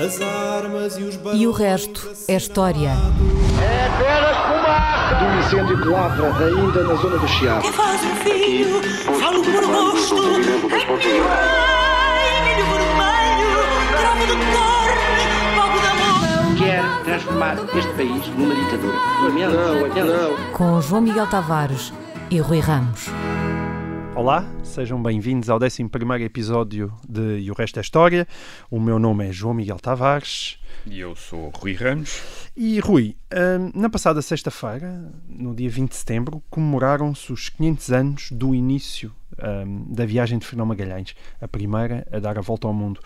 As armas e os E o resto é história. É apenas fumaça! Do incêndio que lavra ainda na zona do Chiado. Que faz um filho, falo por gosto. É milho vermelho, cravo de fogo de amor. quer transformar este país numa ditadura. Não, não. Com João Miguel Tavares e Rui Ramos. Olá, sejam bem-vindos ao 11 episódio de E o Resto é História. O meu nome é João Miguel Tavares. E eu sou Rui Ramos. E Rui, hum, na passada sexta-feira, no dia 20 de setembro, comemoraram-se os 500 anos do início hum, da viagem de Fernão Magalhães, a primeira a dar a volta ao mundo.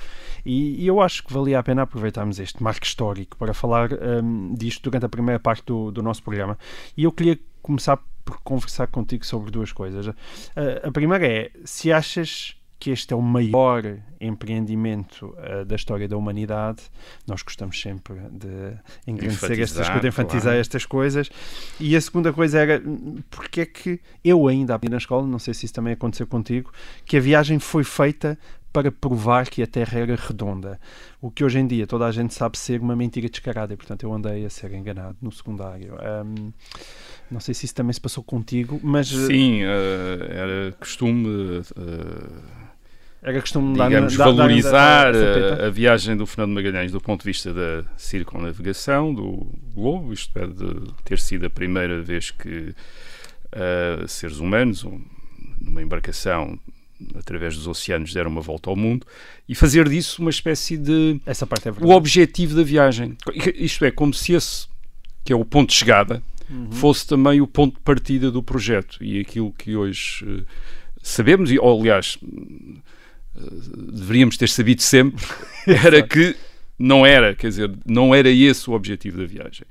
E, eu acho que valia a pena aproveitarmos este marco histórico para falar hum, disto durante a primeira parte do, do nosso programa. E eu queria começar por conversar contigo sobre duas coisas. A- a primeira é se achas que este é o maior empreendimento eh, da história da humanidade. Nós gostamos sempre de engrandecer estas Enfatizar, coisas, de enfatizar claro. estas coisas. E a segunda coisa era hum, porque é que eu ainda aprendi na escola, não sei se isso também aconteceu contigo, que a viagem foi feita para provar que a Terra era redonda. O que hoje em dia toda a gente sabe ser uma mentira descarada e, portanto, eu andei a ser enganado no secundário. Hum, não sei se isso também se passou contigo, mas eh, Sim, eh, era costume, eh, era costume dar- digamos, dar- dar- valorizar dar- peta. a viagem do Fernando Magalhães do ponto de vista da circunnavigação do globo, isto é, de ter sido a primeira vez que eh, seres humanos, um- numa embarcação através dos oceanos, deram uma volta ao mundo e fazer disso uma espécie de Essa parte é o verdade. objetivo da viagem. Isto é, como se esse, que é o ponto de chegada, fosse também o ponto de partida do projeto. E aquilo que hoje eh, sabemos, e ou, aliás, eh, deveríamos ter sabido sempre, era que não era, quer dizer, não era esse o objetivo da viagem.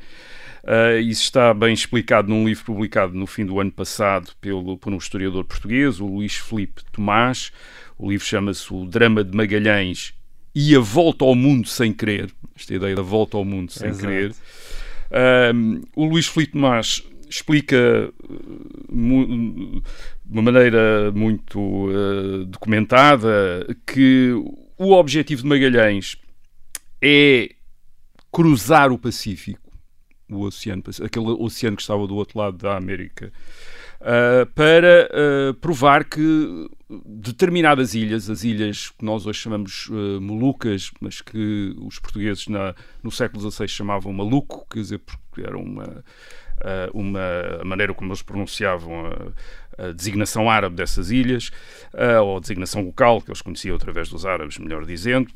Uh, isso está bem explicado num livro publicado no fim do ano passado pelo, por um historiador português, o Luís Felipe Tomás. O livro chama-se O Drama de Magalhães e a Volta ao Mundo Sem Querer. Esta ideia da volta ao mundo sem Exato. querer. O Luís Felipe Tomás explica mu- de uma maneira muito uh, documentada que o objetivo de Magalhães é cruzar o Pacífico, o oceano, aquele oceano que estava do outro lado da América, uh, para uh, provar que determinadas ilhas, as ilhas que nós hoje chamamos uh, Molucas, mas que os portugueses na, no século XVI chamavam Maluco, quer dizer, porque era uma, uma a maneira como eles pronunciavam a, a designação árabe dessas ilhas, uh, ou a designação local, que eles conheciam através dos árabes, melhor dizendo.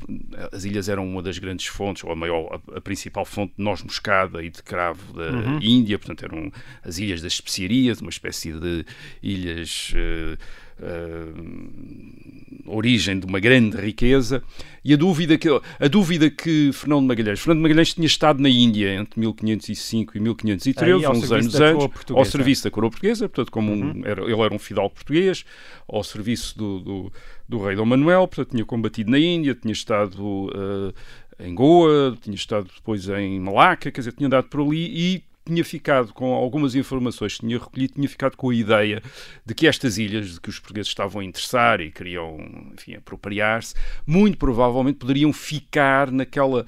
As ilhas eram uma das grandes fontes, ou a maior, a, a principal fonte de noz moscada e de cravo da Índia, portanto eram as ilhas das especiarias, uma espécie de ilhas uh, uh, origem de uma grande riqueza e a dúvida que a dúvida que Fernão de Magalhães Fernando de Magalhães tinha estado na Índia entre 1505 e 1513 Aí, uns anos antes ao serviço da coroa portuguesa portanto como um- era, ele era um fidalgo português ao serviço do, do, do rei Dom Manuel portanto tinha combatido na Índia tinha estado eh, em Goa tinha estado depois em Malaca quer dizer tinha andado por ali e tinha ficado com algumas informações que tinha recolhido, tinha ficado com a ideia de que estas ilhas, de que os portugueses estavam a interessar e queriam, enfim, apropriar-se, muito provavelmente poderiam ficar naquela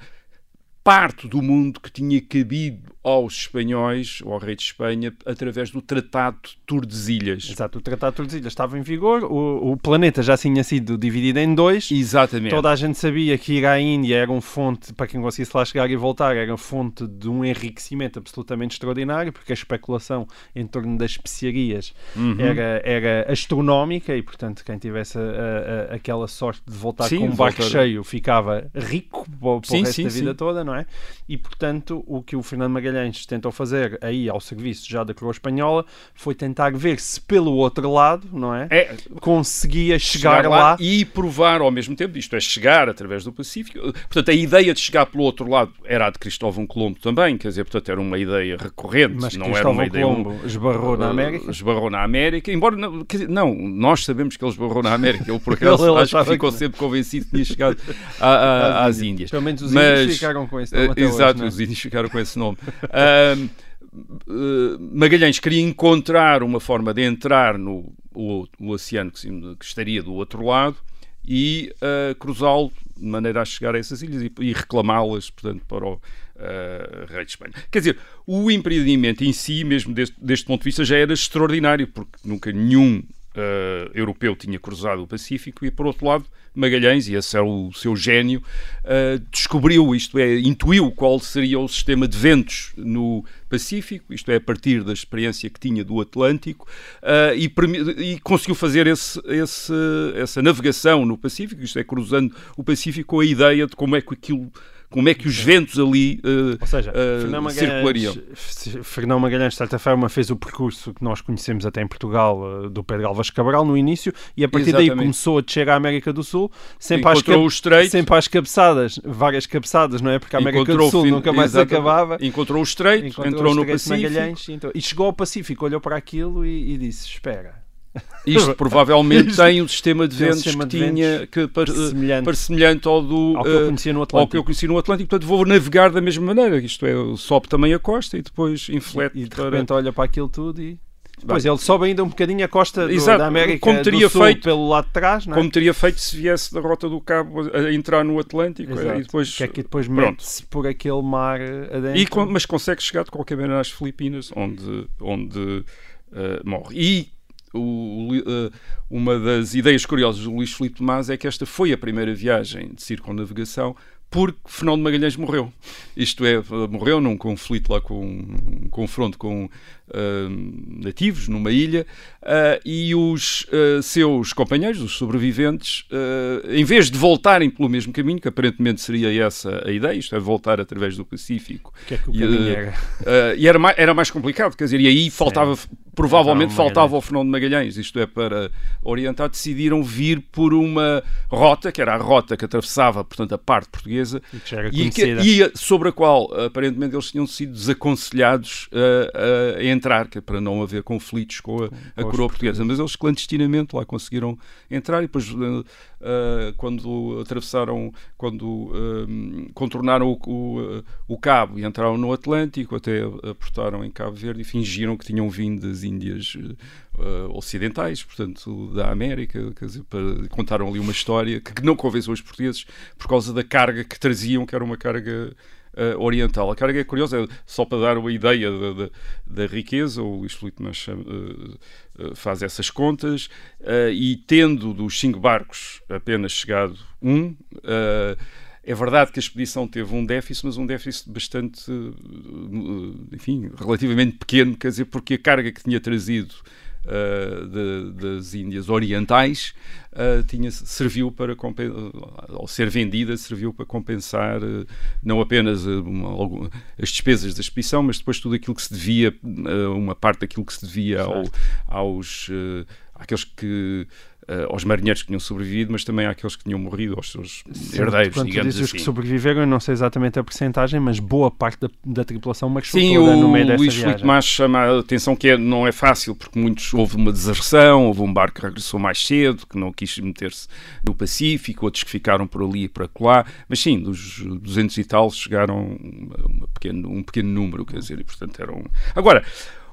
parte do mundo que tinha cabido aos espanhóis, ou ao rei de Espanha, através do Tratado de Tordesilhas. Exato, o Tratado de Tordesilhas estava em vigor, o, o planeta já tinha sido dividido em dois. Exatamente. Toda a gente sabia que ir à Índia era um fonte, para quem conseguisse lá chegar e voltar, era fonte de um enriquecimento absolutamente extraordinário, porque a especulação em torno das especiarias Uhum. era, era astronómica e, portanto, quem tivesse a- a- aquela sorte de voltar Sim, com um barco voltar. cheio ficava rico para, para Sim, o resto sim, da vida toda, não é? E, portanto, o que o Fernando Magalhães tentou fazer aí ao serviço já da coroa espanhola foi tentar ver se pelo outro lado, não é? É, Conseguia chegar, lá e provar ao mesmo tempo, isto é, chegar através do Pacífico. Portanto, a ideia de chegar pelo outro lado era a de Cristóvão Colombo também, quer dizer, portanto, era uma ideia recorrente, Mas não era Cristóvão uma ideia Colombo esbarrou na Uh, América. Esbarrou na América, embora não, quer dizer, não, nós sabemos que ele esbarrou na América, ele por acaso Ele- acho que ficou que não. sempre convencido que tinha chegado a- a- às Índias. Pelo menos os Mas, índios ficaram com esse nome eh, até hoje, Exato, não é? os índios ficaram com esse nome. Ahm, eh, Magalhães queria encontrar uma forma de entrar no o, o oceano que, que estaria do outro lado e ah, cruzá-lo de maneira a chegar a essas ilhas e, e reclamá-las, portanto, para o uh, rei de Espanha. Quer dizer, o empreendimento em si, mesmo deste, deste ponto de vista, já era extraordinário, porque nunca nenhum Uh, europeu tinha cruzado o Pacífico e, por outro lado, Magalhães, e esse é o seu gênio, uh, descobriu, isto é, intuiu qual seria o sistema de ventos no Pacífico, isto é, a partir da experiência que tinha do Atlântico, uh, e, e, conseguiu fazer esse, esse, essa navegação no Pacífico, isto é, cruzando o Pacífico com a ideia de como é que aquilo como é que os ventos ali uh, Ou seja, uh, Fernão circulariam. Fernão Magalhães, de certa forma, fez o percurso que nós conhecemos até em Portugal uh, do Pedro Álvares Cabral no início e a partir Exatamente. daí começou a descer à América do Sul, sempre às, estreito. sempre às cabeçadas, várias cabeçadas, não é? Porque a América Encontrou do Sul o fim- nunca mais exatamente. acabava. Encontrou o estreito, Encontrou entrou o no Estreito de Pacífico. Magalhães e, entrou- e chegou ao Pacífico, olhou para aquilo e, e disse: Espera, Isto provavelmente Isto- tem um sistema de ventos sistema que de tinha que par- semelhante par- semelhante ao do ao que eu eh, conhecia no ao Atlântico. que eu conheci no Atlântico, portanto vou navegar da mesma maneira. Isto é, sobe também a costa e depois inflete E de para. repente olha para aquilo tudo e. Pois ele sobe ainda um bocadinho a costa do- da América como teria Sul feito- pelo lado de trás, é? Como teria feito se viesse da Rota do Cabo a entrar no Atlântico Exato. e depois. que é que depois mete-se por aquele mar eh, adentro. E mas consegue chegar de qualquer maneira às Filipinas, onde, onde eh, morre. E o- eh, uma das ideias curiosas do Luís Filipe Tomás é que esta foi a primeira viagem de circunnavegação porque Fernão de Magalhães morreu. Isto é, morreu num conflito lá com um confronto com eh, nativos numa ilha eh, e os eh, seus companheiros, os sobreviventes, em vez de voltarem pelo mesmo caminho, que aparentemente seria essa a ideia, isto é, voltar através do Pacífico, que é que o e, era? Uh, e era mais, era mais complicado, quer dizer, e aí faltava, provavelmente faltava o Fernão de Magalhães, isto é, para orientar, decidiram vir por uma rota, que era a rota que atravessava, portanto, a parte portuguesa, E que e, e a- sobre a qual, aparentemente, eles tinham sido desaconselhados a, a entrar, que é para não haver conflitos com a, a com os coroa portuguesa, mas eles clandestinamente lá conseguiram entrar e depois, uh, quando atravessaram, quando um, contornaram o, o, o Cabo e entraram no Atlântico, até aportaram em Cabo Verde e fingiram que tinham vindo das Índias uh, ocidentais, portanto, da América, quer dizer, para- contaram ali uma história que, que não convenceu os portugueses por causa da carga que traziam, que era uma carga uh, oriental. A carga é curiosa, só para dar uma ideia da, da, da riqueza, o Luís Filipe uh, faz essas contas, uh, e tendo dos cinco barcos apenas chegado um, uh, é verdade que a expedição teve um déficit, mas um déficit bastante, enfim, relativamente pequeno, quer dizer, porque a carga que tinha trazido uh, de- das Índias Orientais uh, tinha, serviu para ao ser vendida serviu para compensar uh, não apenas uma- as despesas da expedição, mas depois tudo aquilo que se devia, uma parte daquilo que se devia ao- aos àqueles que uh, aos marinheiros que tinham sobrevivido, mas também àqueles que tinham morrido, aos seus herdeiros, Quando tu digamos dizes os assim. que sobreviveram, eu não sei exatamente a percentagem, mas boa parte da, da tripulação marchou Sim, toda o no meio dessa Luís viagem. Filipe Mas chama a atenção que é- não é fácil, porque muitos houve uma deserção, houve um barco que regressou mais cedo, que não quis meter-se no Pacífico, outros que ficaram por ali e para lá, mas sim, dos 200 e tal chegaram uma- uma pequeno- um pequeno número, quer dizer, e portanto eram... Agora,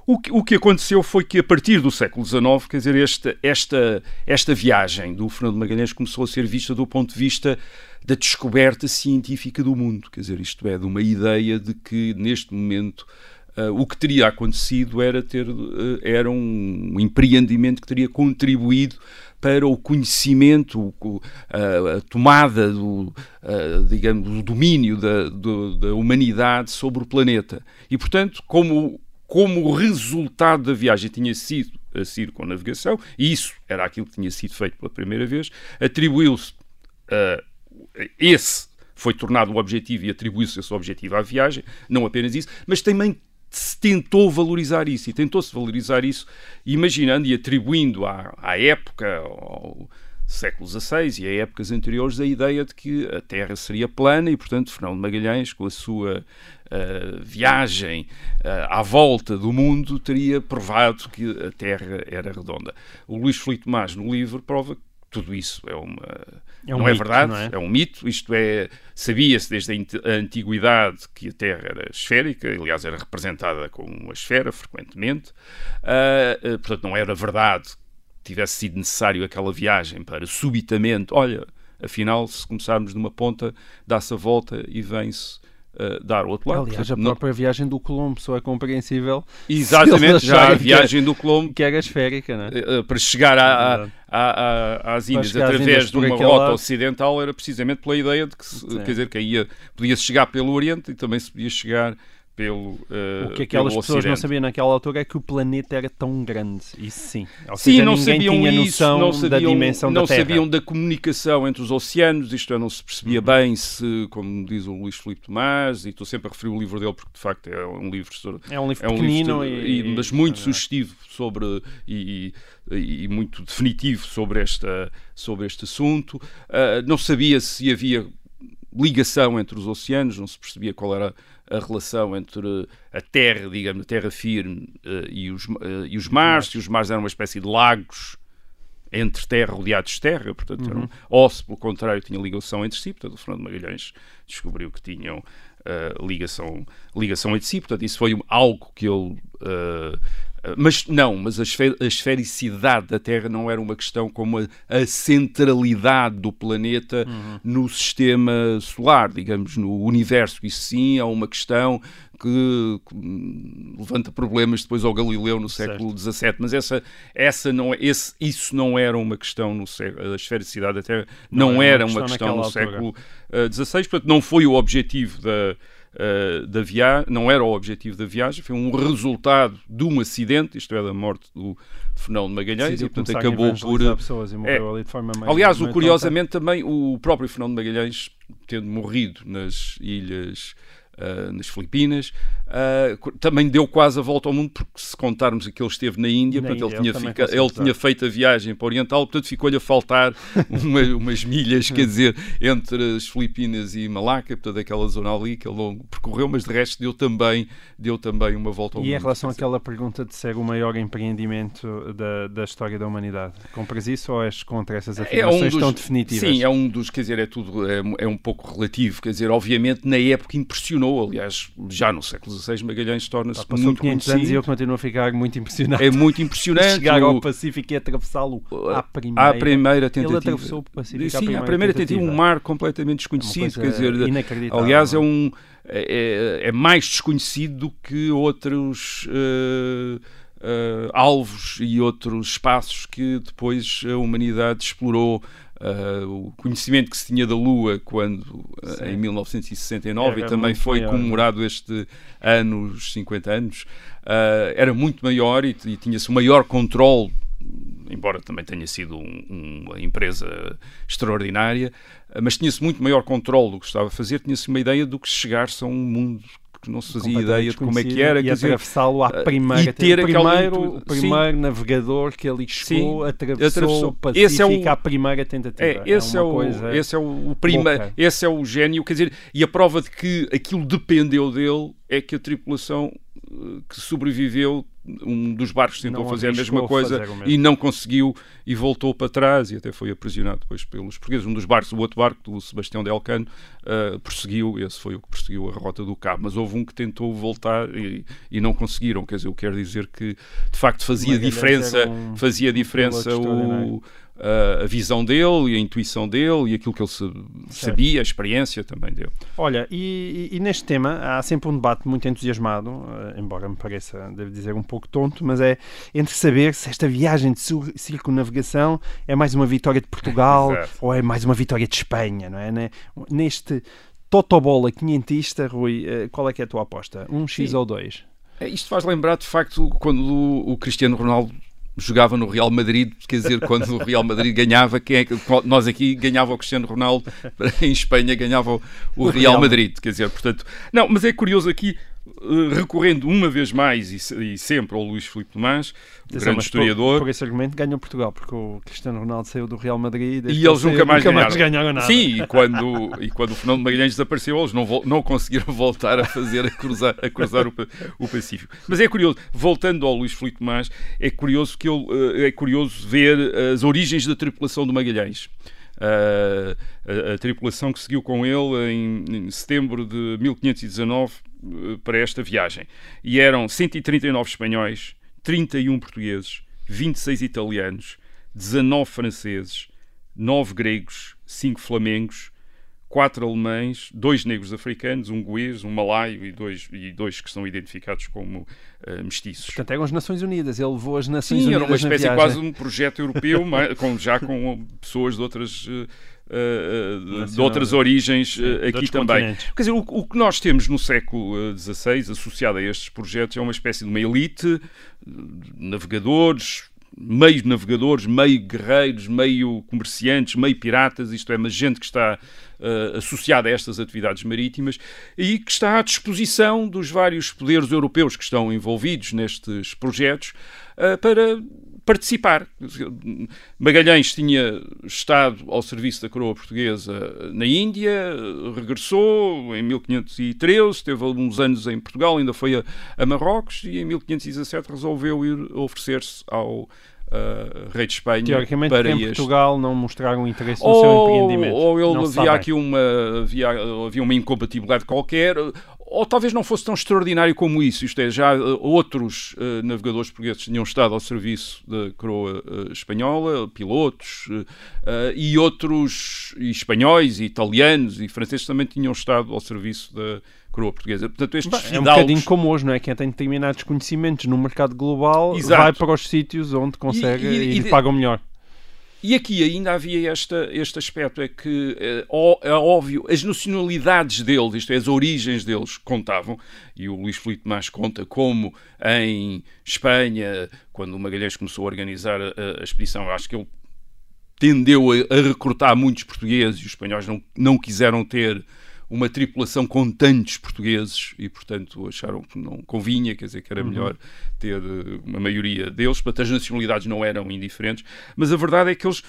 o que, o que aconteceu foi que a partir do século XIX, quer dizer, esta, esta, esta viagem do Fernando Magalhães começou a ser vista do ponto de vista da descoberta científica do mundo, quer dizer, isto é, de uma ideia de que neste momento ah, o que teria acontecido era ter ah, era um empreendimento que teria contribuído para o conhecimento, a, tomada do, digamos, do domínio da, do- da humanidade sobre o planeta. E, portanto, como, como resultado da viagem tinha sido a circunnavegação, e isso era aquilo que tinha sido feito pela primeira vez, atribuiu-se ah, esse foi tornado o objetivo e atribuiu-se esse objetivo à viagem, não apenas isso, mas também se tentou valorizar isso e tentou-se valorizar isso imaginando e atribuindo à, à época, ao século XVI e a épocas anteriores, a ideia de que a Terra seria plana e, portanto, Fernão de Magalhães, com a sua ah, viagem ah, à volta do mundo, teria provado que a Terra era redonda. O Luís Filipe Tomás, no livro, prova que tudo isso é uma É um não é mito, verdade, não é? é? um mito, isto é, sabia-se desde a antiguidade que a Terra era esférica, aliás era representada com uma esfera frequentemente, ah, portanto não era verdade tivesse sido necessário aquela viagem para subitamente, olha, Afinal, se começarmos numa ponta, dá-se a volta e vem-se uh, dar o outro lado. Aliás, Portanto, a não- própria viagem do Colombo só é compreensível Exatamente, já a viagem do Colombo que era esférica, não é? eh, para chegar à- Verdade. à- à- às Índias através Índias de uma rota lado. ocidental era precisamente pela ideia de que, se- quer dizer, que aí ia- podia-se chegar pelo Oriente e também se podia chegar pelo eh, O que aquelas pessoas não sabiam naquela altura é que o planeta era tão grande. Isso sim. Ou Sim, seja, não sabiam tinha isso, noção não sabiam, da dimensão não da Terra. sabiam da comunicação entre os oceanos, isto é, não se percebia bem se, como diz o Luís Filipe Tomás, e estou sempre a referir o livro dele porque de facto é um livro sobre- É um livro é um pequenino livro, e, e- mas muito sugestivo sobre e, e- muito definitivo sobre esta sobre este assunto. Ah, não sabia se havia ligação entre os oceanos, não se percebia qual era a relação entre a terra, digamos, a terra firme eh, e, os, eh, e os mares, e os mares eram uma espécie de lagos entre terra, rodeados de terra, portanto, eram, ou se pelo contrário tinha ligação entre si, portanto, o Fernando Magalhães descobriu que tinham eh, ligação, ligação entre si, portanto, isso foi algo que ele. eh, mas não, mas a, esfe- a esfericidade da Terra não era uma questão como a, a centralidade do planeta no sistema solar, digamos, no universo. Isso sim é uma questão que, que, levanta problemas depois ao Galileu no século XVII, mas essa, essa não, esse, isso não era uma questão no século, a esfericidade da Terra. Não, era uma questão, no naquela século XVI, portanto não foi o objetivo da, eh, da viagem, não era o objetivo da viagem, foi um resultado de um acidente, isto é, da morte do Fernão de Magalhães, Decidiu e portanto acabou por... evangelizar pessoas e morreu ali de forma meio- Aliás, o meio curiosamente também, o próprio Fernão de Magalhães, tendo morrido nas ilhas, ah, nas Filipinas, cu- também deu quase a volta ao mundo, porque se contarmos que ele esteve na Índia, Na portanto, Índia, ele, tinha fica- ele tinha feito a viagem para o Oriental, portanto ficou-lhe a faltar uma- umas milhas, quer dizer, entre as Filipinas e Malaca, portanto aquela zona ali que ele percorreu, mas de resto deu também, deu também uma volta ao E mundo. em relação àquela pergunta de ser o maior empreendimento da, da história da humanidade, compras isso ou és contra essas afirmações tão definitivas? Sim, é um dos, quer dizer, é tudo, é, é um pouco relativo, quer dizer, obviamente na época impressionou, aliás, já no século XVI Magalhães torna-se muito 500 anos e eu conhecido. continuo a ficar muito impressionado. É muito impressionante. chegar ao Pacífico e atravessá-lo à primeira. à primeira tentativa. Ele atravessou o Pacífico à Sim, primeira à primeira tentativa, tentativa. um mar completamente É desconhecido, coisa quer dizer, aliás, é um é, é- é mais desconhecido do que outros eh, eh, alvos e outros espaços que depois a humanidade explorou. Eh, o conhecimento que se tinha da Lua quando Sim. em 1969 Era e também foi maior, comemorado este ano, os 50 anos, eh, era muito maior e, e tinha-se um maior controle embora também tenha sido um- uma empresa extraordinária, mas tinha-se muito maior controle do que estava a fazer, tinha-se uma ideia do que chegar-se a um mundo que não se fazia ideia de como é que era. E atravessá-lo à eh, primeira. e ter o primeiro, o primeiro navegador que ali chegou Sim, atravessou, atravessou. o Pacífico Esse é o- à primeira tentativa. É, esse é, uma o, coisa esse é o, o primeiro, esse é o gênio, quer dizer, e a prova de que aquilo dependeu dele é que a tripulação eh, que sobreviveu, um dos barcos tentou Não fazer a mesma coisa e não conseguiu e voltou para trás e até foi aprisionado depois pelos portugueses. Um dos barcos, o outro barco, do Sebastião de Elcano, eh, perseguiu, esse foi o que perseguiu a rota do Cabo, mas houve um que tentou voltar e, e não conseguiram, quer dizer, eu quero dizer que de facto fazia diferença, um- fazia diferença o, a, visão dele e a intuição dele e aquilo que ele sa- sabia, a experiência também dele. Olha, e, e- neste tema há sempre um debate muito entusiasmado, eh, embora me pareça, devo dizer, um pouco tonto, mas é entre saber se esta viagem de circunavegação é mais uma vitória de Portugal Exato. ou é mais uma vitória de Espanha, não é? Neste totobola quinhentista, Rui, eh, qual é que é a tua aposta? Um X Sim. ou dois? É, Isto faz lembrar, de facto, quando o Cristiano Ronaldo jogava no Real Madrid, quer dizer, quando o Real Madrid ganhava, quem é que, nós aqui ganhava o Cristiano Ronaldo, em Espanha ganhava o, o Real Real. Madrid, quer dizer, portanto, não, mas é curioso aqui, recorrendo uma vez mais e, e sempre ao Luís Filipe Tomás, o Atenção, grande historiador, Por, por esse argumento ganhou Portugal, porque o Cristiano Ronaldo saiu do Real Madrid E eles ele nunca mais nunca mais ganharam. ganharam nada. Sim, e quando, e quando o Fernando Magalhães desapareceu, eles não, não conseguiram voltar a fazer, a cruzar, a cruzar o, o Pacífico. Mas é curioso, voltando ao Luís Filipe Tomás, é curioso, que ele, eh, é curioso ver as origens da tripulação do Magalhães. A, a tripulação que seguiu com ele em, em setembro de 1519 eh, para esta viagem. E eram 139 espanhóis, 31 portugueses, 26 italianos, 19 franceses, 9 gregos, cinco flamengos, quatro alemães, dois negros africanos, um goês, um malaio e dois, e dois que são identificados como uh, mestiços. Portanto, eram as Nações Unidas. Ele levou as Nações Sim, Unidas era uma espécie quase um projeto europeu, mas com, já com pessoas de outras, uh, uh, de outras origens de aqui também. Quer dizer, o, o que nós temos no século XVI associado a estes projetos é uma espécie de uma elite, uh, navegadores, meio navegadores, meio guerreiros, meio comerciantes, meio piratas, isto é, uma gente que está uh, associada a estas atividades marítimas e que está à disposição dos vários poderes europeus que estão envolvidos nestes projetos uh, para participar. Magalhães tinha estado ao serviço da coroa portuguesa na Índia, regressou em 1513, teve alguns anos em Portugal, ainda foi a, a Marrocos e em 1517 resolveu ir oferecer-se ao uh, rei de Espanha Teoricamente, para este Portugal não mostraram interesse no seu empreendimento. ou ele Não havia aqui uma havia, havia uma incompatibilidade qualquer ou talvez não fosse tão extraordinário como isso isto é, já uh, outros uh, navegadores portugueses tinham estado ao serviço da coroa uh, espanhola pilotos e outros e espanhóis, e italianos e franceses também tinham estado ao serviço da coroa portuguesa portanto estes Bem, é um bocadinho como hoje, não é? Quem tem determinados conhecimentos no mercado global Exato. vai para os sítios onde consegue e- e, e de- pagam melhor. E aqui ainda havia esta, este aspecto, é que é, é óbvio, as nacionalidades deles, isto é, as origens deles, contavam, e o Luís Filipe mais conta como em Espanha, quando o Magalhães começou a organizar a, a expedição, acho que ele tendeu a, a recrutar muitos portugueses e os espanhóis não, não quiseram ter uma tripulação com tantos portugueses e, portanto, acharam que não convinha, quer dizer, que era melhor ter eh, uma maioria deles. Portanto, as nacionalidades não eram indiferentes, mas a verdade é que eles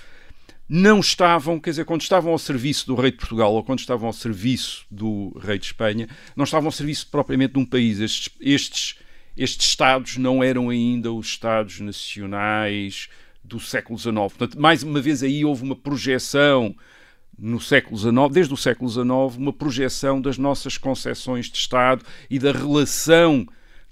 não estavam, quer dizer, quando estavam ao serviço do rei de Portugal ou quando estavam ao serviço do rei de Espanha, não estavam ao serviço propriamente de um país. Estes, estes, estes Estados não eram ainda os Estados nacionais do século XIX. Portanto, mais uma vez aí houve uma projeção no século XIX, desde o século XIX, uma projeção das nossas concepções de Estado e da relação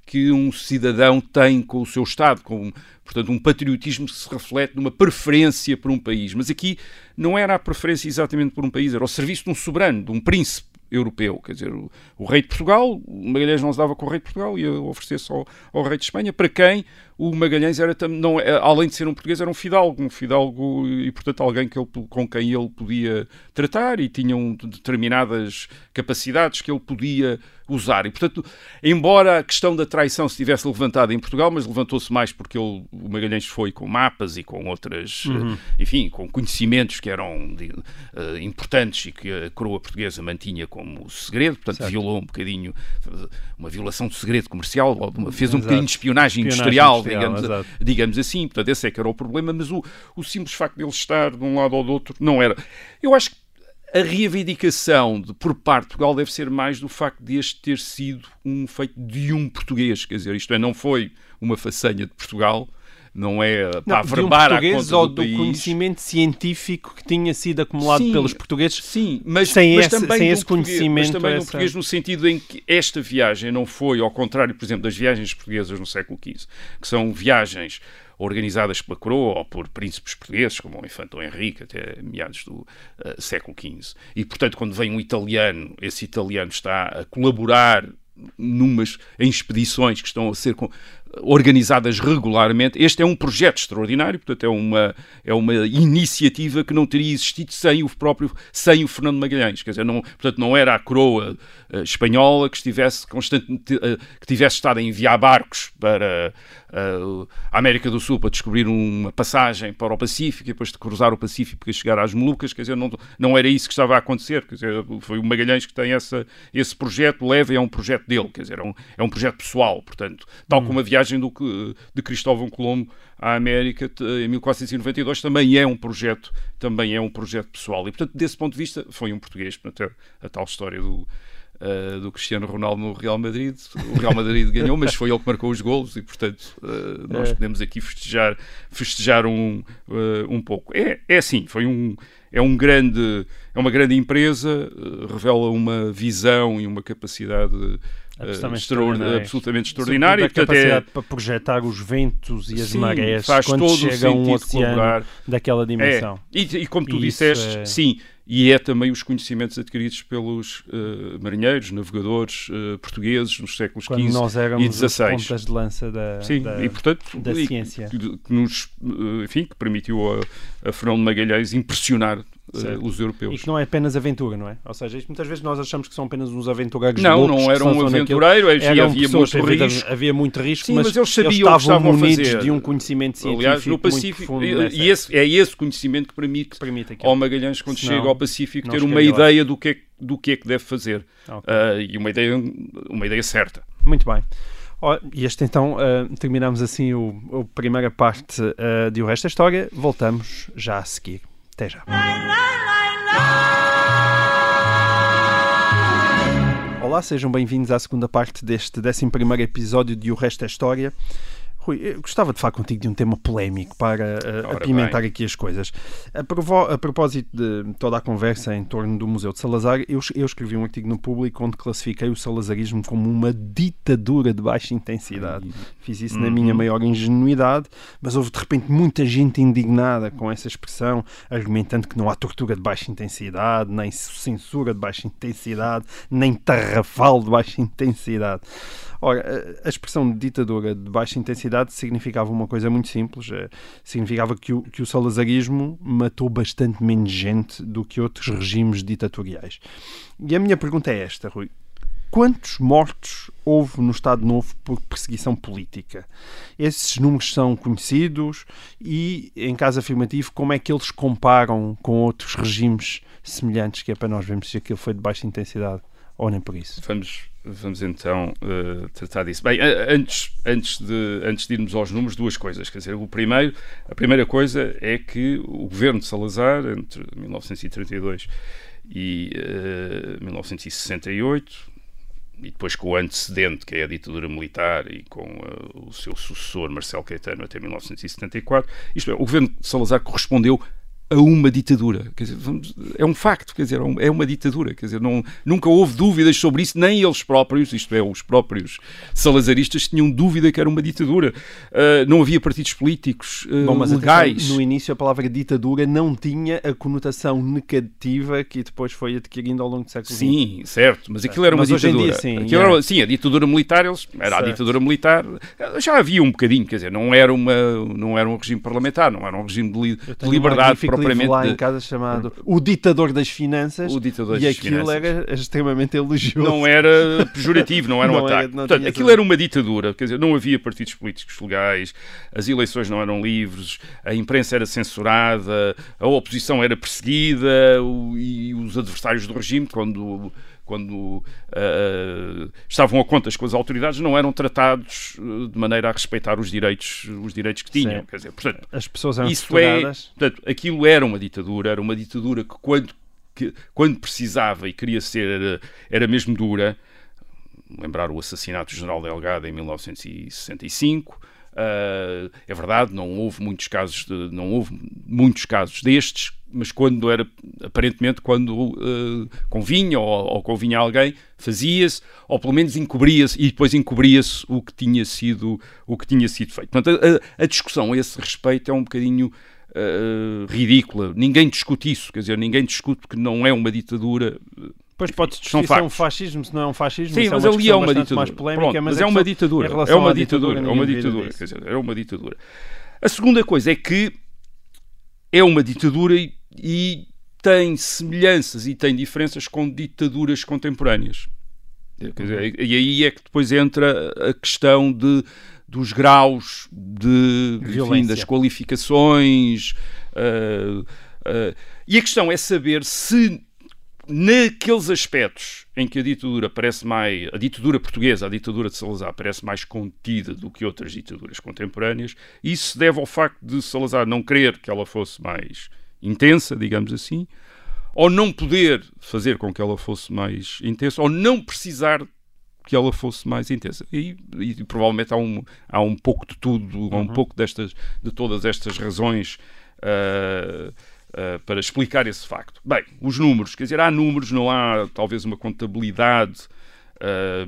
que um cidadão tem com o seu Estado, com, portanto, um patriotismo que se reflete numa preferência por um país. Mas aqui não era a preferência exatamente por um país, era o serviço de um soberano, de um príncipe europeu. Quer dizer, o, o rei de Portugal, Magalhães não se dava com o rei de Portugal, ia oferecer-se ao, ao rei de Espanha, para quem o Magalhães era, não, é- além de ser um português, era um fidalgo, um fidalgo e, portanto, alguém que ele, com quem ele podia tratar e tinham determinadas capacidades que ele podia usar. E, portanto, embora a questão da traição se tivesse levantado em Portugal, mas levantou-se mais porque ele, o Magalhães foi com mapas e com outras, eh, enfim, com conhecimentos que eram de- eh, importantes e que a coroa portuguesa mantinha como segredo, portanto, Certo. violou um bocadinho, uma violação de segredo comercial, de fez um Exato. bocadinho de espionagem, Espionagem industrial, industrial, digamos, digamos assim. Portanto, esse é que era o problema, mas o, o simples facto dele estar de um lado ou do outro não era. Eu acho que a reivindicação de, por parte de Portugal deve ser mais do facto de este ter sido um feito de um português, quer dizer, isto é, não foi uma façanha de Portugal, não é para Não, um averbar à português conta ou do, país. conhecimento científico que tinha sido acumulado Sim, pelos portugueses. Sim, mas, Sem mas esse- também sem um esse conhecimento, Mas também um essa- português no sentido em que esta viagem não foi, ao contrário, por exemplo, das viagens portuguesas no século XV, que são viagens organizadas pela coroa ou por príncipes portugueses, como o Infante Dom Henrique, até meados do eh, século XV. E, portanto, quando vem um italiano, esse italiano está a colaborar numas em expedições que estão a ser organizadas regularmente. Este é um projeto extraordinário, portanto é uma é uma iniciativa que não teria existido sem o próprio sem o Fernando Magalhães, quer dizer, não, portanto não era a coroa eh, espanhola que estivesse constantemente eh, que tivesse estado a enviar barcos para eh, a América do Sul para descobrir uma passagem para o Pacífico e depois de cruzar o Pacífico para chegar às Molucas, quer dizer, não, não era isso que estava a acontecer, quer dizer, foi o Magalhães que tem essa, esse projeto, leva e é um projeto dele, quer dizer, é um, é um projeto pessoal, portanto, tal como a viagem do, que- de Cristóvão Colombo à América em 1492 também é um projeto, também é um projeto pessoal, e portanto, desse ponto de vista, foi um português, portanto, a, a tal história do, Uh, do Cristiano Ronaldo no Real Madrid. O Real Madrid ganhou, mas foi ele que marcou os golos e, portanto, uh, nós É. podemos aqui festejar, festejar um, uh, um pouco. É, é assim, foi um, é um grande, é uma grande empresa, revela uma visão e uma capacidade Absolutamente extraordi- extraordinária. absolutamente extraordinária. A e, portanto, é- capacidade para projetar os ventos e as Sim, marés faz quando todo chega um oceano colaborar. daquela É, dimensão. e, e como tu E isso disseste, é- sim, e é também os conhecimentos adquiridos pelos uh, marinheiros, navegadores uh, portugueses nos séculos Quando XV e XVI. pontas de lança da, Sim, da, e portanto, da e ciência. Que, que nos, enfim, que permitiu a, a Fernão de Magalhães impressionar uh, Certo. os europeus. E que não é apenas aventura, não é? Ou seja, isto, muitas vezes nós achamos que são apenas uns aventureiros Não, não era um naquilo. aventureiro, havia, Eram havia pessoas, muito havia, risco. havia muito risco, Sim, mas, mas eles sabiam que estavam estavam munidos fazer. de um conhecimento científico Aliás, no muito Pacífico, profundo e, nessa e esse, é esse conhecimento que permite que permite aquilo. ao Magalhães, quando Senão, chega ao Pacífico, ter uma ideia do que, é, do que é que deve fazer. Ok. Ah, e uma ideia, uma ideia certa. Muito bem. E este então, ah, terminamos assim o, a primeira parte ah, de O Resto da História. Voltamos já a seguir. Até já. Olá, sejam bem-vindos à segunda parte deste 11 episódio de O Resto da História. Rui, gostava de falar contigo de um tema polémico para Ora apimentar aqui as coisas. A, provo- a propósito de toda a conversa em torno do Museu de Salazar, eu, eu escrevi um artigo no público onde classifiquei o salazarismo como uma ditadura de baixa intensidade. Fiz isso na minha maior ingenuidade, mas houve de repente muita gente indignada com essa expressão, argumentando que não há tortura de baixa intensidade, nem censura de baixa intensidade, nem tarrafal de baixa intensidade. Ora, a- expressão ditadura de baixa intensidade significava uma coisa muito simples. eh, Significava que o, que o salazarismo matou bastante menos gente do que outros regimes ditatoriais. E a minha pergunta é esta, Rui. Quantos mortos houve no Estado Novo por perseguição política? Esses números são conhecidos e, em caso afirmativo, como é que eles comparam com outros regimes semelhantes, que é para nós vermos se aquilo foi de baixa intensidade ou nem por isso? Vamos, vamos então eh, tratar disso. Bem, antes, antes, de, antes de irmos aos números, duas coisas. Quer dizer, o primeiro, a primeira coisa é que o governo de Salazar, entre 1932 e eh, 1968, e depois com o antecedente, que é a ditadura militar, e com eh, o seu sucessor, Marcelo Caetano, até 1974, isto é, o governo de Salazar correspondeu a uma ditadura. Quer dizer, é um facto, quer dizer, é é uma ditadura. Quer dizer, não, nunca houve dúvidas sobre isso, nem eles próprios, isto é, os próprios salazaristas, tinham dúvida que era uma ditadura. Ah, não havia partidos políticos ah, Bom, mas legais. atenção, no início a palavra ditadura não tinha a conotação negativa que depois foi adquirindo ao longo do século XX. Sim, certo, mas aquilo era uma Mas ditadura. dia, sim, Aquilo é. era- sim, a ditadura militar, eles, era Certo. a ditadura militar, já havia um bocadinho, quer dizer, não era, uma, não era um regime parlamentar, não era um regime de, li- de liberdade livro propriamente. lá de- em casa chamado O Ditador das Finanças O Ditador e aquilo Finanças. era extremamente elogioso. não era pejorativo, não era um Não era- ataque. não Portanto, aquilo era uma ditadura, quer dizer, não havia partidos políticos legais, as eleições não eram livres, a imprensa era censurada, a oposição era perseguida e os adversários do regime, quando, quando ah, estavam a contas com as autoridades, não eram tratados eh, de maneira a respeitar os direitos, os direitos que tinham. Sim. Quer dizer, portanto, As pessoas eram isso é, portanto, aquilo era uma ditadura, era uma ditadura que quando, que, quando precisava e queria ser, era, mesmo dura. Lembrar o assassinato do General Delgado em 1965. ah, é verdade, não houve muitos casos, de- não houve muitos casos destes, mas quando era, aparentemente, quando ah, convinha ou, ou convinha a alguém, fazia-se, ou pelo menos encobria-se, e depois encobria-se o que tinha sido, o que tinha sido feito. Portanto, a, a discussão a esse respeito é um bocadinho uh, ridícula. Ninguém discute isso, quer dizer, ninguém discute que não é uma ditadura. Depois pode-se discutir se é um fascismo, se não é um fascismo. Sim, isso mas é ali é uma ditadura. mais polémica, Pronto, mas, mas é uma só- ditadura. em É uma ditadura. É uma ditadura. Quer dizer, é uma ditadura. A segunda coisa é que é uma ditadura e, e tem semelhanças e tem diferenças com ditaduras contemporâneas. Quer dizer, e aí é que depois entra a questão de, dos graus de, enfim, das qualificações. ah, ah, e a questão é saber se naqueles aspectos em que a ditadura parece mais a ditadura portuguesa, a ditadura de Salazar parece mais contida do que outras ditaduras contemporâneas, isso se deve ao facto de Salazar não querer que ela fosse mais intensa, digamos assim, ou não poder fazer com que ela fosse mais intensa, ou não precisar que ela fosse mais intensa. E, e provavelmente há um, há um pouco de tudo, há um pouco destas, de todas estas razões ah, ah, para explicar esse facto. Bem, os números, quer dizer, há números, não há talvez uma contabilidade ah,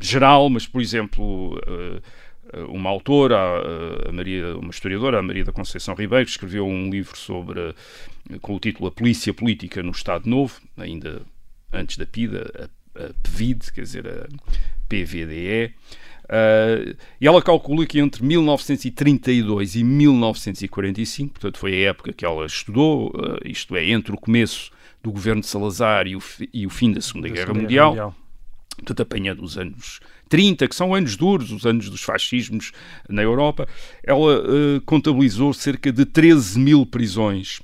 geral, mas, por exemplo, ah, uma autora, a Maria, uma historiadora, a Maria da Conceição Ribeiro, escreveu um livro sobre, com o título A Polícia Política no Estado Novo, ainda antes da PIDA, a, a PVID, quer dizer, a PVDE. Uh, e ela calcula que entre 1932 e 1945, portanto foi a época que ela estudou, uh, isto é, entre o começo do governo de Salazar e o, e o fim da Segunda da Guerra Segunda Mundial, Mundial, portanto apanhando os anos 30, que são anos duros, os anos dos fascismos na Europa, ela uh, contabilizou cerca de 13 mil prisões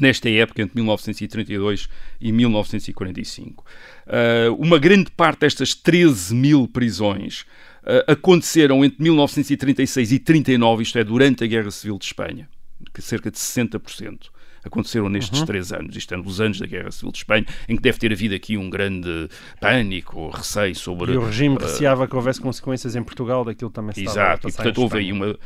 nesta época, entre 1932 e 1945. Uh, uma grande parte destas 13 mil prisões uh, aconteceram entre 1936 e 39, isto é, durante a Guerra Civil de Espanha, cerca de 60% aconteceram nestes uhum. três anos, isto é, nos anos da Guerra Civil de Espanha, em que deve ter havido aqui um grande pânico, receio sobre. E o regime uh, receava que houvesse consequências em Portugal daquilo também se Exato, e portanto houve aí uma. Uh,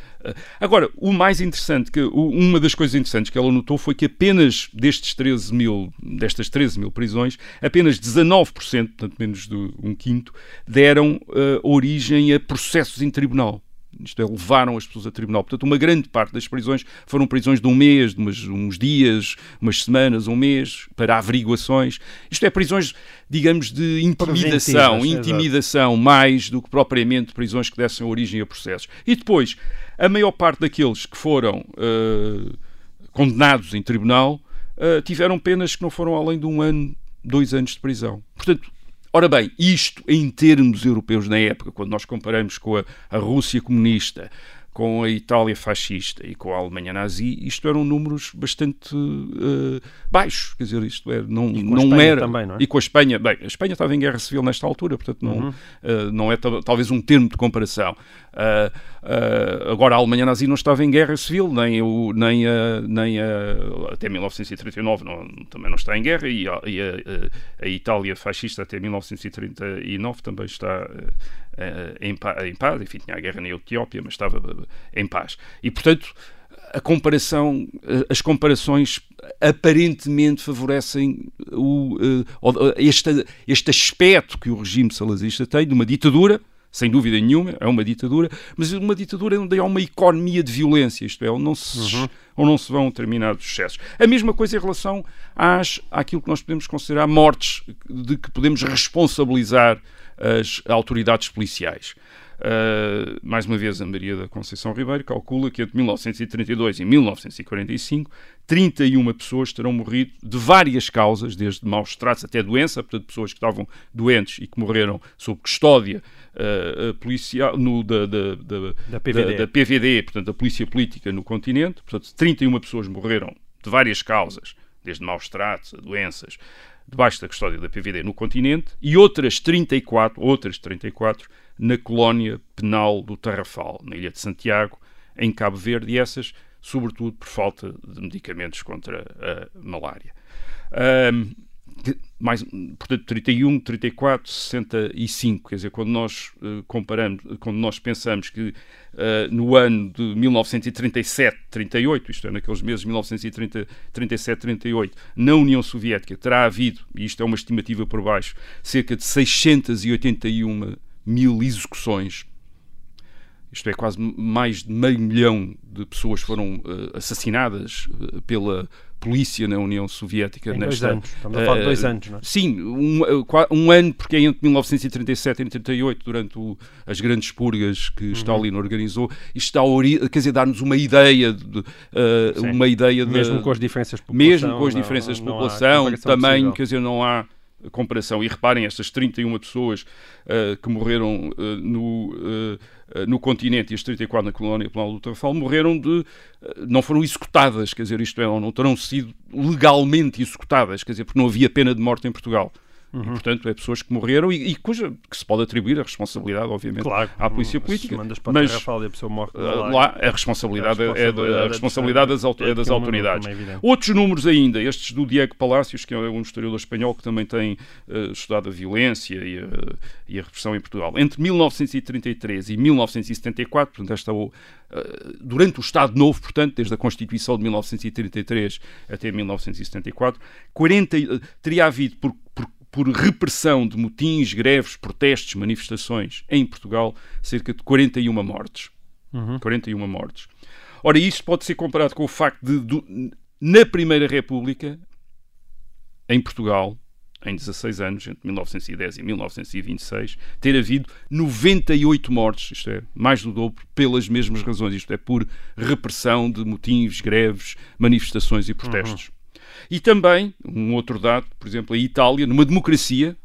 agora, o mais interessante, que uma das coisas interessantes que ela notou foi que apenas destes 13 mil, destas 13 mil prisões, apenas 19%, portanto menos de um quinto, deram uh, origem a processos em tribunal isto é, levaram as pessoas a tribunal. Portanto, uma grande parte das prisões foram prisões de um mês, de umas, uns dias, umas semanas, um mês, para averiguações. Isto é, prisões, digamos, de intimidação, intimidação, mais do que propriamente prisões que dessem origem a processos. E depois, a maior parte daqueles que foram uh, condenados em tribunal uh, tiveram penas que não foram além de um ano, dois anos de prisão. Portanto, Ora bem, isto em termos europeus na época, quando nós comparamos com a, a Rússia comunista, com a Itália fascista e com a Alemanha nazi, isto eram números bastante uh, baixos, quer dizer, isto é, não, não era. Também, não é? E com a Espanha, bem, a Espanha estava em guerra civil nesta altura, portanto não, uhum. uh, não é talvez um termo de comparação. Uh, agora a Alemanha nazi não estava em guerra civil, nem, o, nem, a, nem a, até 1939 não, também não está em guerra, e, a, e a, a, Itália fascista até 1939 também está em, em paz, enfim, tinha a guerra na Etiópia, mas estava em paz. E, portanto, a comparação, as comparações aparentemente favorecem o, este, este aspecto que o regime salazista tem de uma ditadura, sem dúvida nenhuma, é uma ditadura, mas uma ditadura onde há uma economia de violência, isto é, onde não se, uhum. onde não se vão determinados excessos. A mesma coisa em relação às, àquilo que nós podemos considerar mortes de que podemos responsabilizar as autoridades policiais. Uh, mais uma vez, a Maria da Conceição Ribeiro calcula que entre 1932 e 1945, 31 pessoas terão morrido de várias causas, desde maus tratos até doença, portanto, pessoas que estavam doentes e que morreram sob custódia uh, policial no, da, da, da, da, PVD. da, PVD, portanto, da Polícia Política no continente. Portanto, 31 pessoas morreram de várias causas, desde maus tratos a doenças, debaixo da custódia da PVD no continente, e outras 34, outras 34 na colónia penal do Tarrafal, na Ilha de Santiago, em Cabo Verde, e essas, sobretudo, por falta de medicamentos contra a malária. Um, mais, portanto, 31, 34, 65, quer dizer, quando nós uh, comparamos, quando nós pensamos que uh, no ano de 1937, 38, isto é, naqueles meses de 1937, 38, na União Soviética terá havido, e isto é uma estimativa por baixo, cerca de 681 mil execuções. Isto é, quase mais de meio milhão de pessoas foram uh, assassinadas uh, pela polícia na União Soviética. Em nesta, dois anos. Estamos a falar de dois anos, não é? Sim, um, um, ano, porque é entre 1937 e 1938, durante o, as grandes purgas que uhum. Stalin organizou, isto dá, quer dizer, dar-nos uma ideia de, uh, uma ideia de, mesmo com as diferenças de população, mesmo com as diferenças não, de população, também, quer dizer, não há comparação. E reparem, estas 31 pessoas uh, que morreram uh, no, uh, no continente e as 34 na colónia penal do Tarrafal morreram de. não foram executadas, quer dizer, isto é, não terão sido legalmente executadas, quer dizer, porque não havia pena de morte em Portugal. Uhum. E, portanto, é pessoas que morreram e, e, cuja que se pode atribuir a responsabilidade, obviamente, claro, à polícia política. Mandas para mas a, a pessoa morre lá, lá a responsabilidade, é, a responsabilidade das, auto, é das autoridades. É Outros números ainda, estes do Diego Palácios, que é um historiador espanhol que também tem uh, estudado a violência e a, e a, repressão em Portugal. Entre 1933 e 1974, portanto, esta, uh, durante o Estado Novo, portanto, desde a Constituição de 1933 até 1974, 40, uh, teria havido por por repressão de motins, greves, protestos, manifestações em Portugal, cerca de 41 mortes. Uhum. 41 mortes. Ora, isto pode ser comparado com o facto de, do- na Primeira República, em Portugal, em 16 anos, entre 1910 e 1926, ter havido 98 mortes, isto é, mais do dobro, pelas mesmas razões, isto é, por repressão de motins, greves, manifestações e protestos. E também, um outro dado, por exemplo, a Itália, numa democracia,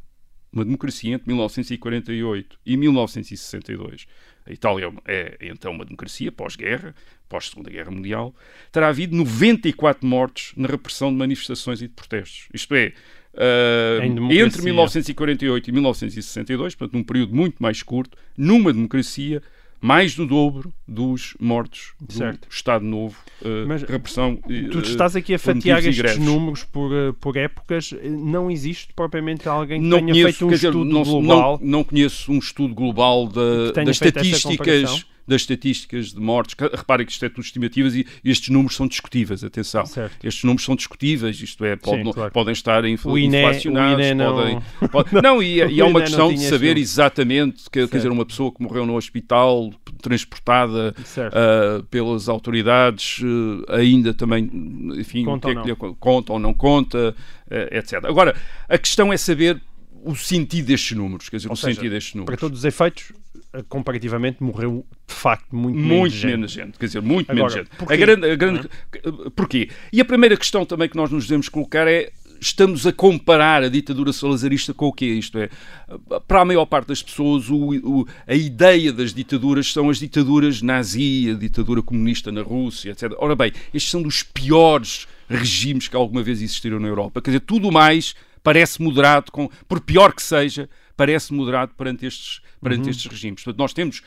uma democracia entre 1948 e 1962, a Itália é é, então uma democracia pós-guerra, pós-Segunda Guerra Mundial, terá havido 94 mortes na repressão de manifestações e de protestos. Isto é, democracia. entre 1948 e 1962, portanto, num período muito mais curto, numa democracia, mais do dobro dos mortos do Certo. Estado Novo, ah, Mas repressão. Tu estás aqui a por fatiar estes números por, eh, por épocas. Eh, Não existe propriamente alguém que não tenha conheço, feito um dizer, estudo não, global. Não, não conheço um estudo global tenha das estatísticas? Das estatísticas de mortes. Que- Repare que isto é tudo estimativas e estes números são discutíveis, atenção. Certo. Estes números são discutíveis, isto é, pode- Sim, não- claro. podem estar infl INE inflacionados, INE não- podem... pode- não, e, e há uma não questão de saber exatamente, que, quer dizer, uma pessoa que morreu no hospital, transportada ah, pelas autoridades, ah, ainda também, enfim, Conta o que ou é que lhe conta ou não conta, eh, etc. Agora, a questão é saber o sentido destes números, quer dizer, Ou o seja, sentido destes números. Para todos os efeitos, comparativamente, morreu de facto muito, menos Muito gente. menos gente, quer dizer, muito Agora, menos gente. porquê? A grande, a grande, Porquê? E a primeira questão também que nós nos devemos colocar é estamos a comparar a ditadura salazarista com o quê? Isto é, para a maior parte das pessoas, o- o- a ideia das ditaduras são as ditaduras nazi, a ditadura comunista na Rússia, etc. Ora bem, estes são dos piores regimes que alguma vez existiram na Europa. Quer dizer, tudo mais parece moderado, com, por pior que seja, parece moderado perante estes, perante estes regimes. Portanto, nós temos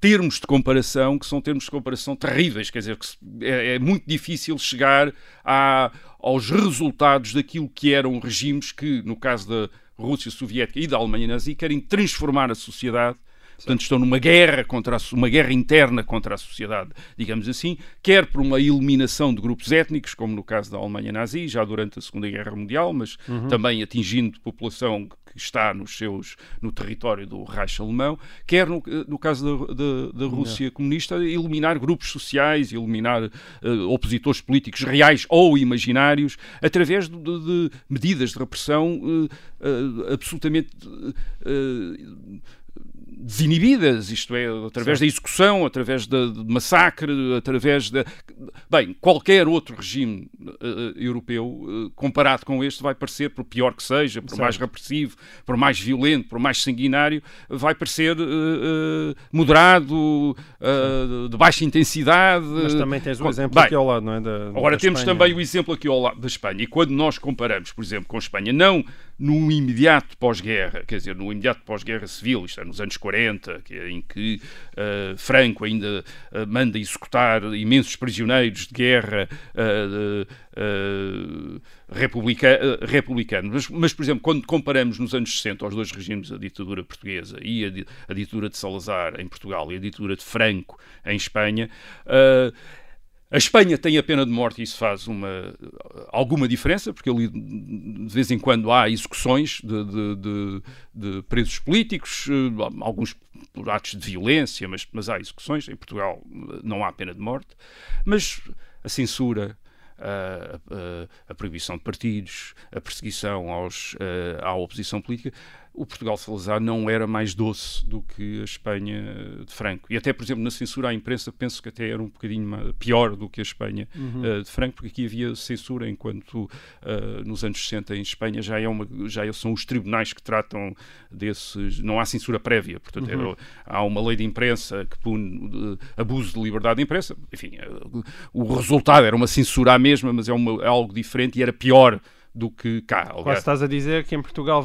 termos de comparação que são termos de comparação terríveis, quer dizer, que é, é muito difícil chegar a- aos resultados daquilo que eram regimes que, no caso da Rússia Soviética e da Alemanha nazi, querem transformar a sociedade. Portanto, estão numa guerra contra a, uma guerra interna contra a sociedade, digamos assim, quer por uma eliminação de grupos étnicos, como no caso da Alemanha nazi, já durante a Segunda Guerra Mundial, mas também atingindo população que está nos seus, no território do Reich alemão, quer no, no caso da, da- da Rússia comunista, eliminar grupos sociais, eliminar eh, opositores políticos reais ou imaginários, através de, de- medidas de repressão eh, eh, absolutamente desinibidas, isto é, através da execução, através da- de massacre, através da. Bem, qualquer outro regime eh, europeu, eh, comparado com este, vai parecer, por pior que seja, por mais repressivo, por mais violento, por mais sanguinário, vai parecer moderado, de baixa intensidade. Mas também tens o Com- exemplo Bem, aqui ao lado, não é? Da, Agora da temos Espanha. também o exemplo aqui ao lado da Espanha. E quando nós comparamos, por exemplo, com a Espanha, não no imediato pós-guerra, quer dizer, no imediato pós-guerra civil, isto é, nos anos 40, que é em que eh, Franco ainda eh, manda executar imensos prisioneiros de guerra eh, eh, republica- eh, republicanos. Mas, mas, por exemplo, quando comparamos nos anos 60 os dois regimes, a ditadura portuguesa e a, a ditadura de Salazar em Portugal e a ditadura de Franco em Espanha, eh, a Espanha tem a pena de morte e isso faz uma, alguma diferença, porque ali de vez em quando há execuções de, de- de- de presos políticos, alguns por atos de violência, mas, mas há execuções. Em Portugal não há pena de morte. Mas a censura, a, a- a proibição de partidos, a perseguição aos, eh, à oposição política, o Portugal Salazar não era mais doce do que a Espanha de Franco. E até, por exemplo, na censura à imprensa, penso que até era um bocadinho pior do que a Espanha eh, de Franco, porque aqui havia censura, enquanto eh, nos anos 60 em Espanha já, é uma, já são os tribunais que tratam desses. Não há censura prévia, portanto, era- há uma lei de imprensa que pune abuso de liberdade de imprensa. Enfim, eh, o resultado era uma censura à mesma, mas é, uma- é algo diferente e era pior do que cá. Quase Aliás, estás a dizer que em Portugal,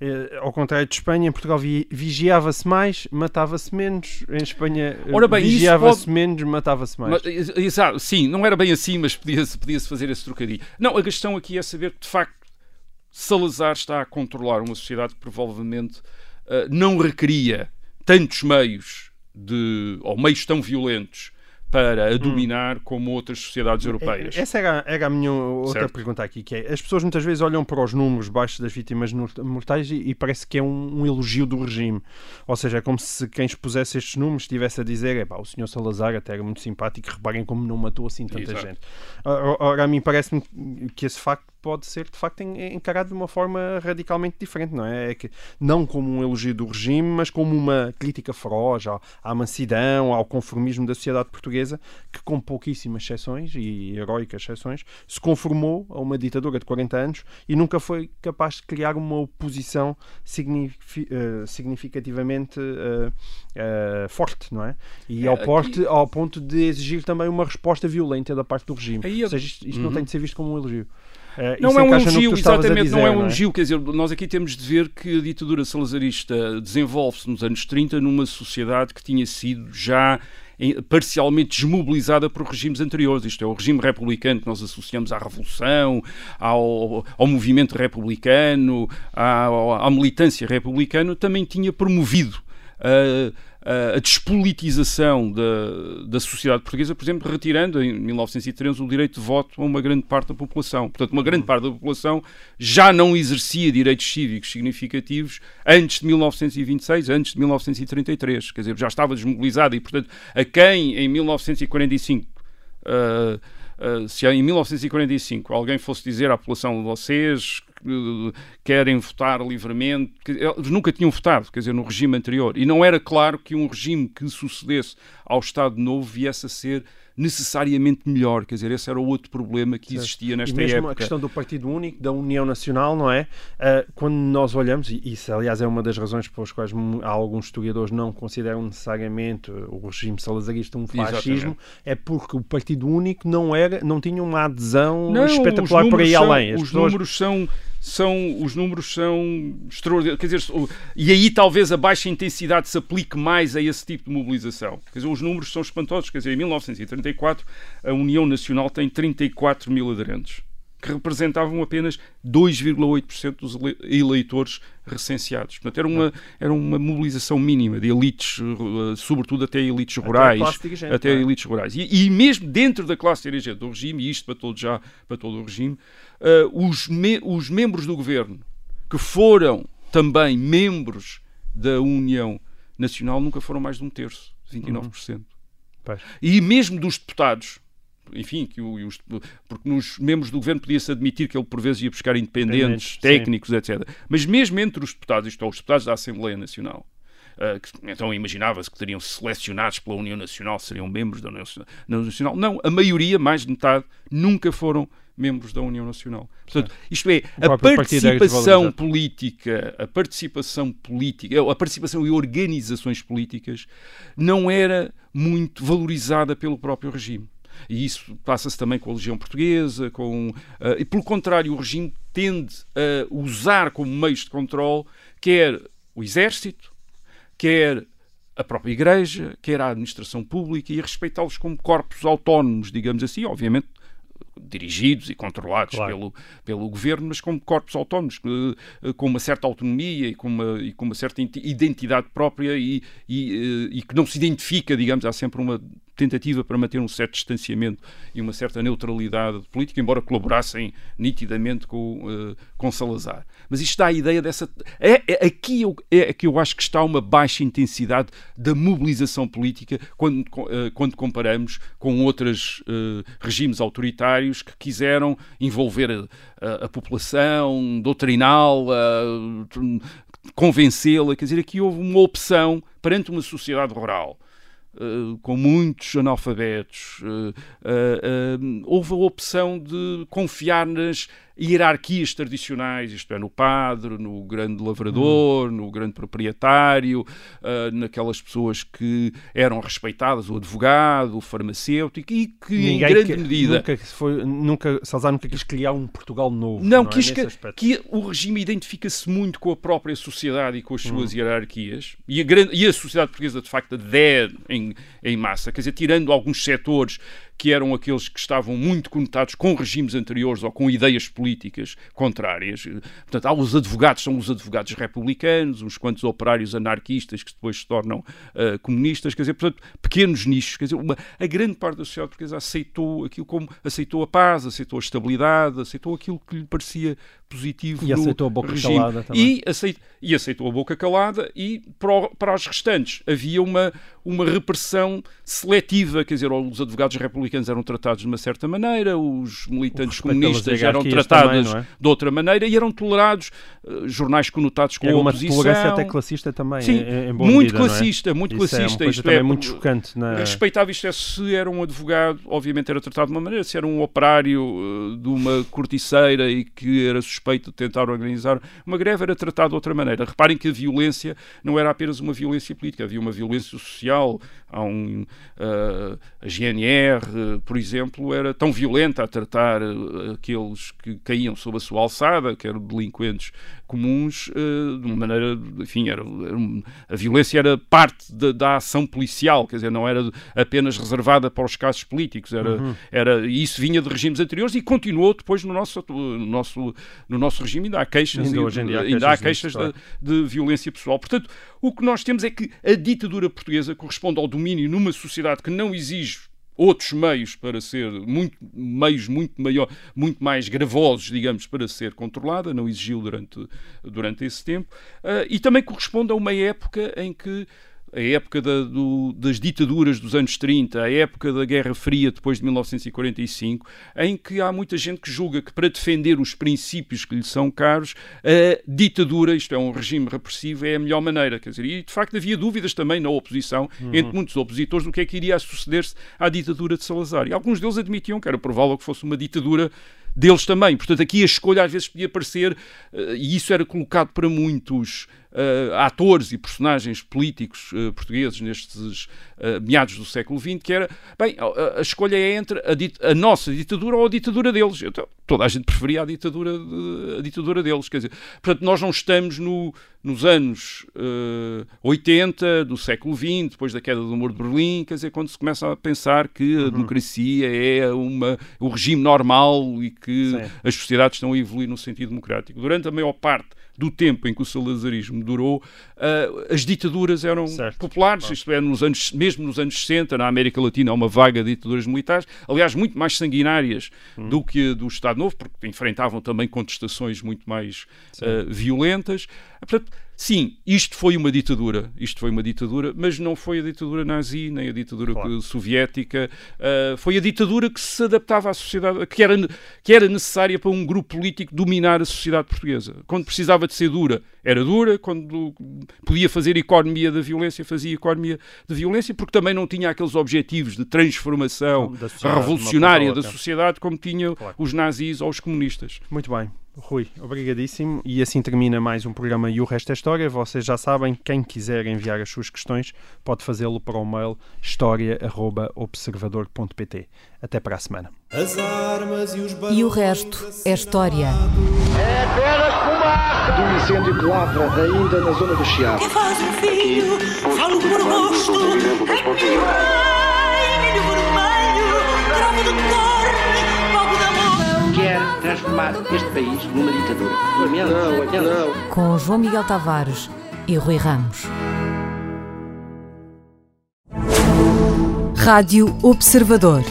eh, eh, ao contrário de Espanha, em Portugal vi- vigiava-se mais, matava-se menos. Em Espanha eh, vigiava-se pode- menos, matava-se mais. Exato, sim, não era bem assim, mas podia-se podia fazer esse trocadilho. Não, a questão aqui é saber que, de facto, Salazar está a controlar uma sociedade que provavelmente não requeria tantos meios de, ou meios tão violentos para a dominar como outras sociedades europeias. Essa era, era a minha outra Certo. pergunta aqui, que é, as pessoas muitas vezes olham para os números baixos das vítimas mortais e, e parece que é um, um elogio do regime. Ou seja, é como se quem expusesse estes números estivesse a dizer, "Epá, o senhor Salazar até era muito simpático, reparem como não matou assim tanta Exato. gente. Ora, ora, a mim parece-me que esse facto pode ser, de facto, en- encarado de uma forma radicalmente diferente, não é? É que não como um elogio do regime, mas como uma crítica feroz à, à mansidão, ao conformismo da sociedade portuguesa, que com pouquíssimas exceções e heroicas exceções, se conformou a uma ditadura de 40 anos e nunca foi capaz de criar uma oposição signifi- eh, significativamente eh, eh, forte, não é? E É, ao, aqui- porte, ao ponto de exigir também uma resposta violenta da parte do regime. Aí eu- Ou seja, isto, isto não Uhum. tem de ser visto como um elogio. Eh, Não é um elogio, exatamente, não é um elogio. Quer dizer, nós aqui temos de ver que a ditadura salazarista desenvolve-se nos anos 30 numa sociedade que tinha sido já parcialmente desmobilizada por regimes anteriores. Isto é, o regime republicano que nós associamos à Revolução, ao, ao movimento republicano, à, à militância republicana, também tinha promovido a, a- a despolitização da, da sociedade portuguesa, por exemplo, retirando em 1913 o direito de voto a uma grande parte da população. Portanto, uma grande parte da população já não exercia direitos cívicos significativos antes de 1926, antes de 1933. Quer dizer, já estava desmobilizada e, portanto, a quem em 1945 Uh, uh, se em 1945 alguém fosse dizer à população vocês uh, querem votar livremente, eles nunca tinham votado, quer dizer, no regime anterior. E não era claro que um regime que sucedesse ao Estado Novo viesse a ser necessariamente melhor. Quer dizer, esse era o outro problema que existia nesta e mesmo época. a questão do Partido Único, da União Nacional, não é? Ah, quando nós olhamos, e isso aliás é uma das razões pelas quais alguns historiadores não consideram necessariamente o regime salazarista um fascismo, Exatamente. é porque o Partido Único não, era, não tinha uma adesão Não, espetacular por aí são- além. As os pessoas- números são são os números são extraordinários. Quer dizer e aí talvez a baixa intensidade se aplique mais a esse tipo de mobilização. Quer dizer os números são espantosos. Quer dizer em 1934 a União Nacional tem 34 mil aderentes que representavam apenas 2,8% dos ele- eleitores recenseados. Portanto, era uma, era uma mobilização mínima de elites, eh, sobretudo até elites rurais. dirigente, até não é? elites rurais. E, e mesmo dentro da classe dirigente do regime, e isto para todo já, para todo o regime, eh, os, me- os membros do governo que foram também membros da União Nacional nunca foram mais de um terço, 29%. Pois. E mesmo dos deputados, enfim, que o- os- porque nos membros do governo podia-se admitir que ele por vezes ia buscar independentes, Independentes, sim. técnicos, etc. Mas mesmo entre os deputados, isto é, os deputados da Assembleia Nacional, ah, que, então imaginava-se que teriam selecionados pela União Nacional, seriam membros da União Nacional. Não, a maioria, mais de metade, nunca foram membros da União Nacional. Portanto, isto é, a participação política, a participação política, a participação em organizações políticas não era muito valorizada pelo próprio regime. E isso passa-se também com a Legião Portuguesa, com, ah, e pelo contrário, o regime tende a usar como meios de controle quer o exército, quer a própria Igreja, quer a administração pública e a respeitá-los como corpos autónomos, digamos assim, obviamente dirigidos e controlados Claro. pelo, pelo governo, mas como corpos autónomos, eh, com uma certa autonomia e com uma, e com uma certa identi- identidade própria e, e, eh, e que não se identifica, digamos, há sempre uma tentativa para manter um certo distanciamento e uma certa neutralidade política, embora colaborassem nitidamente com, eh, com Salazar. Mas isto dá a ideia dessa. É, é- aqui eu, é que eu acho que está uma baixa intensidade da mobilização política quando, eh, quando comparamos com outros eh, regimes autoritários que quiseram envolver a, a- a população, doutriná-la, convencê-la. Quer dizer, aqui houve uma opção perante uma sociedade rural. Eh, com muitos analfabetos, eh, eh, houve a opção de confiar nas hierarquias tradicionais, isto é, no padre, no grande lavrador, no grande proprietário, eh, naquelas pessoas que eram respeitadas, o advogado, o farmacêutico, e que em Ninguém grande que- medida Nunca, foi, nunca, Salazar nunca quis criar um Portugal novo. não, é? quis Nesse que, que o regime identifica-se muito com a própria sociedade e com as suas Hum. hierarquias e a, grande, e a sociedade portuguesa de facto adere em, em massa, quer dizer, tirando alguns setores que eram aqueles que estavam muito conotados com regimes anteriores ou com ideias políticas contrárias. Portanto, há os advogados, são os advogados republicanos, uns quantos operários anarquistas que depois se tornam uh, comunistas, quer dizer, portanto, pequenos nichos. Quer dizer, uma, a grande parte da sociedade portuguesa aceitou aquilo como aceitou a paz, aceitou a estabilidade, aceitou aquilo que lhe parecia positivo E no aceitou a boca regime. calada também. E, aceit, e aceitou a boca calada e para, para os restantes havia uma, uma repressão seletiva, quer dizer, os advogados republicanos eram tratados de uma certa maneira, os militantes comunistas eram tratados também, é? de outra maneira e eram tolerados eh, jornais conotados com a uma oposição. tolerância até classista também, Sim, em, muito medida, é? classista, muito Isso é classista. coisa isto é, muito chocante. Na... Respeitava isto é se era um advogado, obviamente era tratado de uma maneira, se era um operário eh, de uma corticeira e que era suspeito de tentar organizar uma greve, era tratado de outra maneira. Reparem que a violência não era apenas uma violência política, havia uma violência social. Oh. Há um, eh, a GNR, eh, por exemplo, era tão violenta a tratar eh, aqueles que caíam sob a sua alçada, que eram delinquentes comuns, eh, de uma maneira, enfim, era, era um- a violência era parte da, da ação policial, quer dizer, não era apenas reservada para os casos políticos, era, era, e isso vinha de regimes anteriores e continuou depois no nosso, no nosso, no nosso regime, ainda há queixas, Ainda e- hoje em dia há ainda há queixas queixas disso, de, de violência pessoal. Portanto, o que nós temos é que a ditadura portuguesa corresponde ao domínio numa sociedade que não exige outros meios para ser muito meios muito maior muito mais gravosos digamos para ser controlada não exigiu durante durante esse tempo Ah, e também corresponde a uma época em que a época da- do- das ditaduras dos anos 30, a época da Guerra Fria depois de 1945, em que há muita gente que julga que para defender os princípios que lhe são caros, a ditadura, isto é, um regime repressivo, é a melhor maneira. Quer dizer, e de facto havia dúvidas também na oposição, entre muitos opositores, do que é que iria suceder-se à ditadura de Salazar. E alguns deles admitiam que era provável que fosse uma ditadura deles também. Portanto, aqui a escolha às vezes podia parecer, eh, e isso era colocado para muitos eh, atores e personagens políticos eh, portugueses nestes eh, meados do século XX, que era, bem, a, a escolha é entre a, dit- a nossa ditadura ou a ditadura deles. Então, toda a gente preferia a ditadura, de- a ditadura deles. Quer dizer, portanto, nós não estamos no, nos anos eh, 80 do século XX, depois da queda do muro de Berlim, quer dizer, quando se começa a pensar que a democracia é uma, o regime normal e que Sim. as sociedades estão a evoluir no sentido democrático. Durante a maior parte do tempo em que o salazarismo durou, ah, as ditaduras eram Certo. populares, isto é, nos anos, mesmo nos anos 60, na América Latina, há uma vaga de ditaduras militares, aliás, muito mais sanguinárias do que a do Estado Novo, porque enfrentavam também contestações muito mais ah, violentas. Ah, Portanto, sim, isto foi uma ditadura, isto foi uma ditadura, mas não foi a ditadura nazi, nem a ditadura Claro. soviética, ah, foi a ditadura que se adaptava à sociedade, que era, que era necessária para um grupo político dominar a sociedade portuguesa. Quando precisava de ser dura, era dura, quando podia fazer economia da violência, fazia economia de violência, porque também não tinha aqueles objetivos de transformação Da revolucionária da sociedade como tinham Claro. os nazis ou os comunistas. Muito bem. Rui, obrigadíssimo. E assim termina mais um programa E o Resto é História. Vocês já sabem, quem quiser enviar as suas questões pode fazê-lo para o mail história.observador.pt. Até para a semana. As armas e os E o resto é história. É apenas fumaça! Do incêndio que lavra ainda na zona do Chiado. Que faz um filho, falo por gosto. Quer transformar este país numa ditadura. Não, lamento. não. Com João Miguel Tavares e Rui Ramos. Rádio Observador.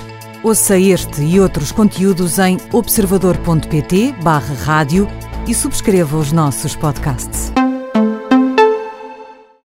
Ouça este e outros conteúdos em observador.pt/barra rádio e subscreva os nossos podcasts.